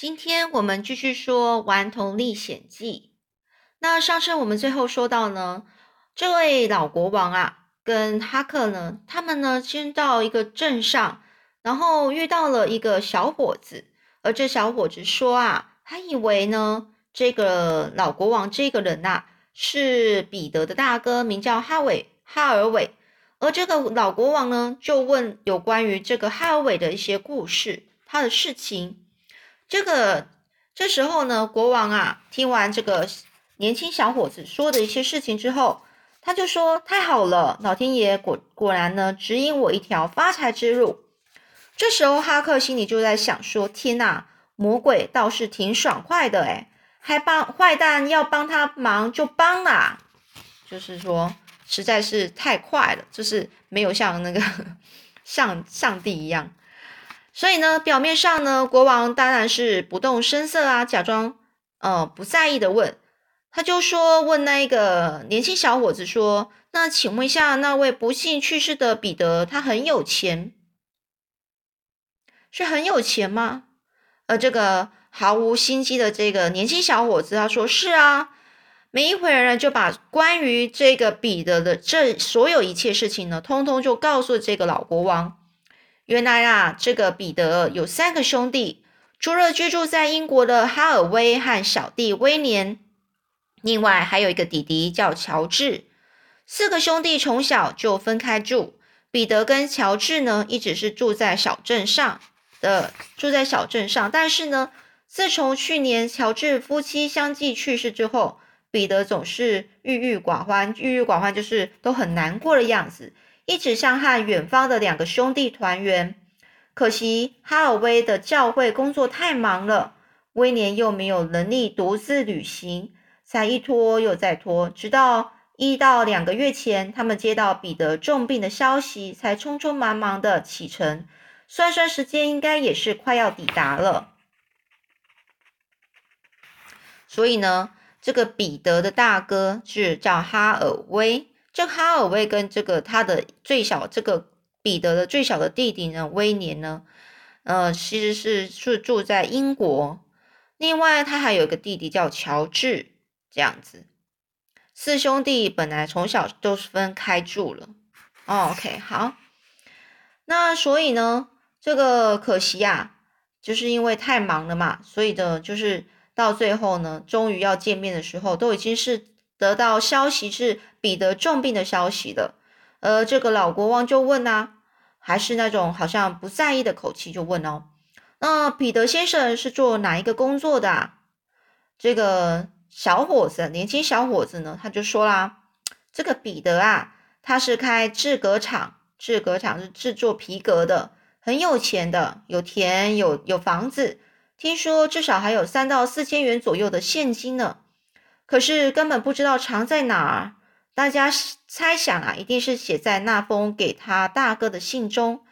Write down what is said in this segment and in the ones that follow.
今天我们继续说《顽童历险记》。那上次我们最后说到呢，这位老国王啊，跟哈克呢，他们呢先到一个镇上，然后遇到了一个小伙子，而这小伙子说啊，他以为呢，这个老国王这个人呐，是彼得的大哥，名叫哈韦哈尔韦。而这个老国王呢，就问有关于这个哈尔韦的一些故事，他的事情。这个这时候呢，国王啊，听完这个年轻小伙子说的一些事情之后，他就说：“太好了，老天爷果果然呢，指引我一条发财之路。”这时候，哈克心里就在想说：“天哪，魔鬼倒是挺爽快的，诶还帮坏蛋要帮他忙就帮啦，就是说实在是太快了，就是没有像那个 上上帝一样。”所以呢，表面上呢，国王当然是不动声色啊，假装呃不在意的问，他就说问那个年轻小伙子说：“那请问一下，那位不幸去世的彼得，他很有钱，是很有钱吗？”而这个毫无心机的这个年轻小伙子他说：“是啊。”没一会儿呢，就把关于这个彼得的这所有一切事情呢，通通就告诉这个老国王。原来啊，这个彼得有三个兄弟，除了居住在英国的哈尔威和小弟威廉，另外还有一个弟弟叫乔治。四个兄弟从小就分开住，彼得跟乔治呢，一直是住在小镇上的，住在小镇上。但是呢，自从去年乔治夫妻相继去世之后，彼得总是郁郁寡欢，郁郁寡欢就是都很难过的样子。一直想和远方的两个兄弟团圆，可惜哈尔威的教会工作太忙了，威廉又没有能力独自旅行，才一拖又再拖，直到一到两个月前，他们接到彼得重病的消息，才匆匆忙忙的启程。算算时间，应该也是快要抵达了。所以呢，这个彼得的大哥是叫哈尔威。这哈尔威跟这个他的最小这个彼得的最小的弟弟呢，威廉呢，呃，其实是是住在英国。另外，他还有一个弟弟叫乔治，这样子。四兄弟本来从小都是分开住了。OK，好。那所以呢，这个可惜呀，就是因为太忙了嘛，所以的，就是到最后呢，终于要见面的时候，都已经是。得到消息是彼得重病的消息了，而这个老国王就问啊，还是那种好像不在意的口气就问哦，那彼得先生是做哪一个工作的？啊？这个小伙子，年轻小伙子呢，他就说啦，这个彼得啊，他是开制革厂，制革厂是制作皮革的，很有钱的，有田有有房子，听说至少还有三到四千元左右的现金呢。可是根本不知道藏在哪儿，大家猜想啊，一定是写在那封给他大哥的信中。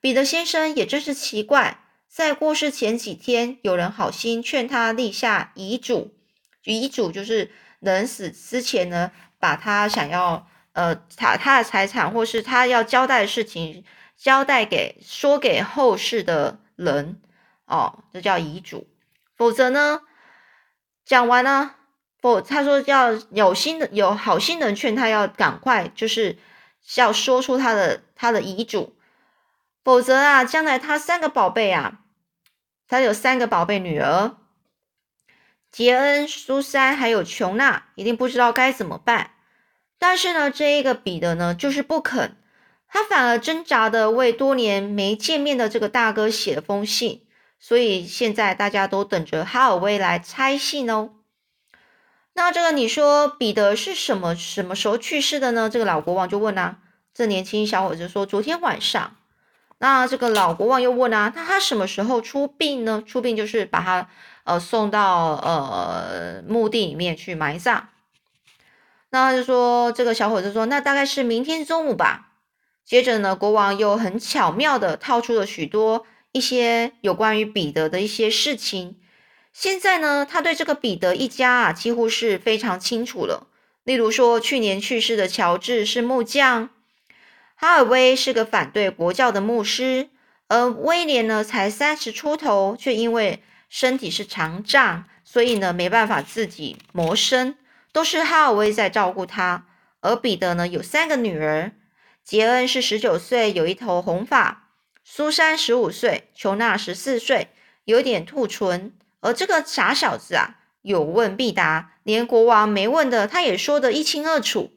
彼得先生也真是奇怪，在过世前几天，有人好心劝他立下遗嘱，遗嘱就是人死之前呢，把他想要呃他他的财产或是他要交代的事情交代给说给后世的人哦，这叫遗嘱。否则呢，讲完了。不，他说要有心的有好心人劝他要赶快，就是要说出他的他的遗嘱，否则啊，将来他三个宝贝啊，他有三个宝贝女儿，杰恩、苏珊还有琼娜，一定不知道该怎么办。但是呢，这一个彼得呢，就是不肯，他反而挣扎的为多年没见面的这个大哥写了封信，所以现在大家都等着哈尔威来拆信哦。那这个你说彼得是什么什么时候去世的呢？这个老国王就问啊，这年轻小伙子说昨天晚上。那这个老国王又问啊，那他什么时候出殡呢？出殡就是把他呃送到呃墓地里面去埋葬。那就说这个小伙子说，那大概是明天中午吧。接着呢，国王又很巧妙的套出了许多一些有关于彼得的一些事情。现在呢，他对这个彼得一家啊，几乎是非常清楚了。例如说，去年去世的乔治是木匠，哈尔威是个反对国教的牧师，而威廉呢，才三十出头，却因为身体是残障，所以呢没办法自己谋生，都是哈尔威在照顾他。而彼得呢有三个女儿，杰恩是十九岁，有一头红发；苏珊十五岁，琼娜十四岁，有点兔唇。而这个傻小子啊，有问必答，连国王没问的，他也说得一清二楚。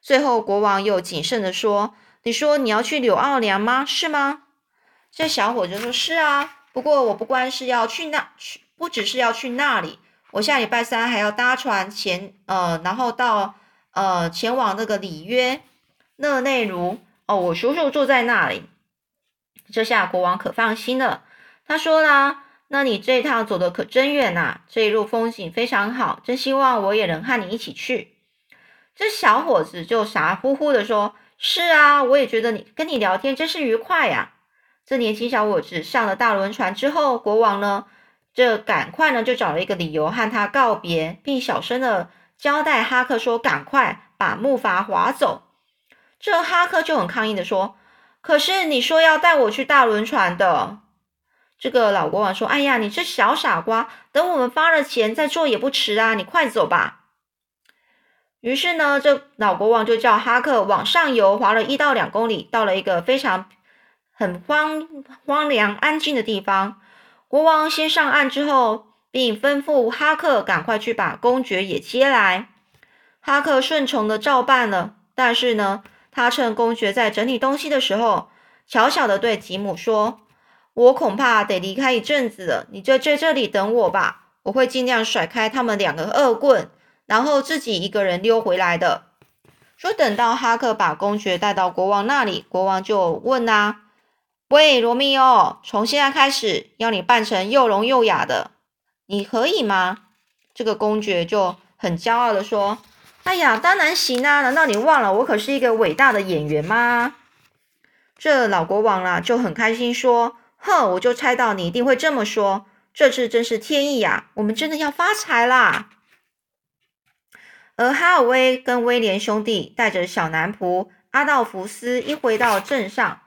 最后国王又谨慎的说：“你说你要去柳奥良吗？是吗？”这小伙子说：“是啊，不过我不光是要去那去，不只是要去那里，我下礼拜三还要搭船前，呃，然后到。”呃，前往那个里约勒内卢哦，我叔叔住在那里。这下国王可放心了。他说啦：“那你这一趟走的可真远呐，这一路风景非常好，真希望我也能和你一起去。”这小伙子就傻乎乎的说：“是啊，我也觉得你跟你聊天真是愉快呀。”这年轻小伙子上了大轮船之后，国王呢，这赶快呢就找了一个理由和他告别，并小声的。交代哈克说：“赶快把木筏划走。”这哈克就很抗议的说：“可是你说要带我去大轮船的。”这个老国王说：“哎呀，你这小傻瓜，等我们发了钱再做也不迟啊！你快走吧。”于是呢，这老国王就叫哈克往上游划了一到两公里，到了一个非常很荒荒凉安静的地方。国王先上岸之后。并吩咐哈克赶快去把公爵也接来。哈克顺从的照办了，但是呢，他趁公爵在整理东西的时候，悄悄的对吉姆说：“我恐怕得离开一阵子了，你就在这里等我吧，我会尽量甩开他们两个恶棍，然后自己一个人溜回来的。”说等到哈克把公爵带到国王那里，国王就问啊：“喂，罗密欧，从现在开始要你扮成又聋又哑的。”你可以吗？这个公爵就很骄傲的说：“哎呀，当然行啊！难道你忘了我可是一个伟大的演员吗？”这老国王啊就很开心说：“哼，我就猜到你一定会这么说。这次真是天意呀，我们真的要发财啦！”而哈尔威跟威廉兄弟带着小男仆阿道夫斯一回到镇上，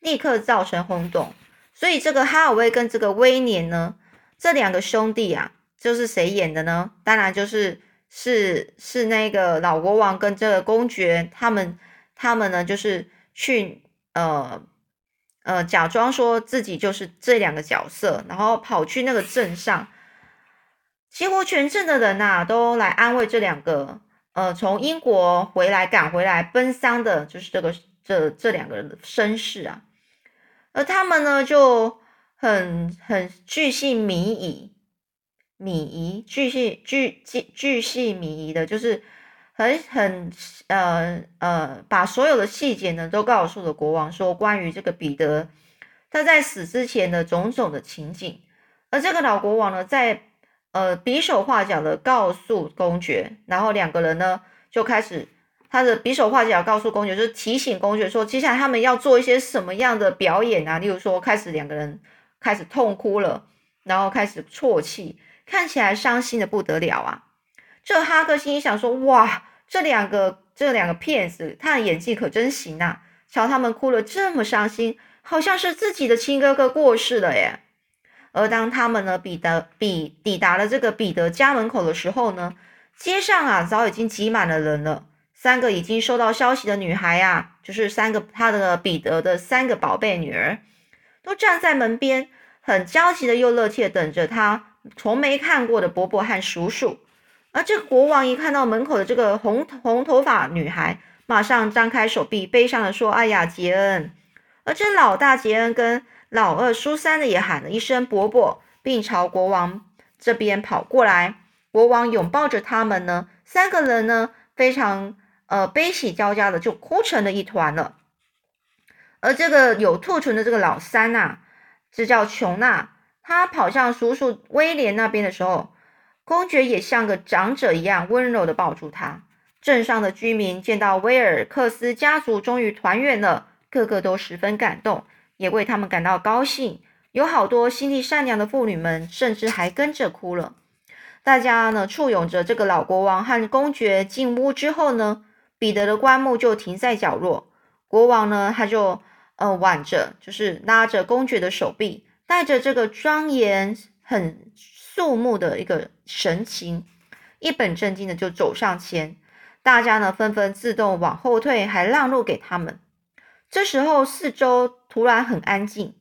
立刻造成轰动。所以这个哈尔威跟这个威廉呢？这两个兄弟啊，就是谁演的呢？当然就是是是那个老国王跟这个公爵，他们他们呢，就是去呃呃假装说自己就是这两个角色，然后跑去那个镇上，几乎全镇的人呐都来安慰这两个呃从英国回来赶回来奔丧的，就是这个这这两个人的身世啊，而他们呢就。很很巨细靡遗，靡遗巨细巨巨巨细靡遗的，就是很很呃呃，把所有的细节呢都告诉了国王，说关于这个彼得他在死之前的种种的情景。而这个老国王呢，在呃比手画脚的告诉公爵，然后两个人呢就开始他的比手画脚告诉公爵，就提醒公爵说，接下来他们要做一些什么样的表演啊？例如说，开始两个人。开始痛哭了，然后开始啜泣，看起来伤心的不得了啊！这哈克心里想说：“哇，这两个这两个骗子，他的演技可真行啊！瞧他们哭了这么伤心，好像是自己的亲哥哥过世了耶。”而当他们呢，彼得比抵达了这个彼得家门口的时候呢，街上啊早已经挤满了人了。三个已经收到消息的女孩呀，就是三个他的彼得的三个宝贝女儿。都站在门边，很焦急的又热切等着他从没看过的伯伯和叔叔。而这国王一看到门口的这个红红头发女孩，马上张开手臂，悲伤的说：“哎呀，杰恩！”而这老大杰恩跟老二苏珊的也喊了一声“伯伯”，并朝国王这边跑过来。国王拥抱着他们呢，三个人呢非常呃悲喜交加的就哭成了一团了。而这个有兔唇的这个老三呐，这叫琼娜。他跑向叔叔威廉那边的时候，公爵也像个长者一样温柔的抱住他。镇上的居民见到威尔克斯家族终于团圆了，个个都十分感动，也为他们感到高兴。有好多心地善良的妇女们，甚至还跟着哭了。大家呢簇拥着这个老国王和公爵进屋之后呢，彼得的棺木就停在角落。国王呢，他就。呃，挽着就是拉着公爵的手臂，带着这个庄严很肃穆的一个神情，一本正经的就走上前。大家呢纷纷自动往后退，还让路给他们。这时候四周突然很安静，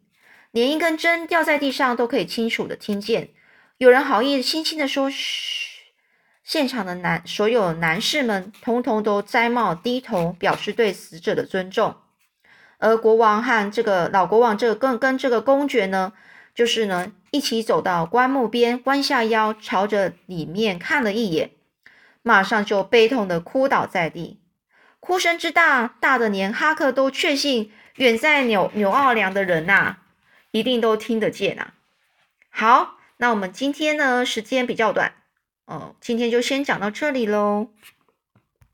连一根针掉在地上都可以清楚的听见。有人好意轻轻的说：“嘘。”现场的男所有男士们通通都摘帽低头，表示对死者的尊重。而国王和这个老国王，这个跟跟这个公爵呢，就是呢一起走到棺木边，弯下腰，朝着里面看了一眼。马上就悲痛的哭倒在地，哭声之大，大的连哈克都确信远在纽纽奥良的人呐，一定都听得见啊。好，那我们今天呢，时间比较短，哦，今天就先讲到这里喽。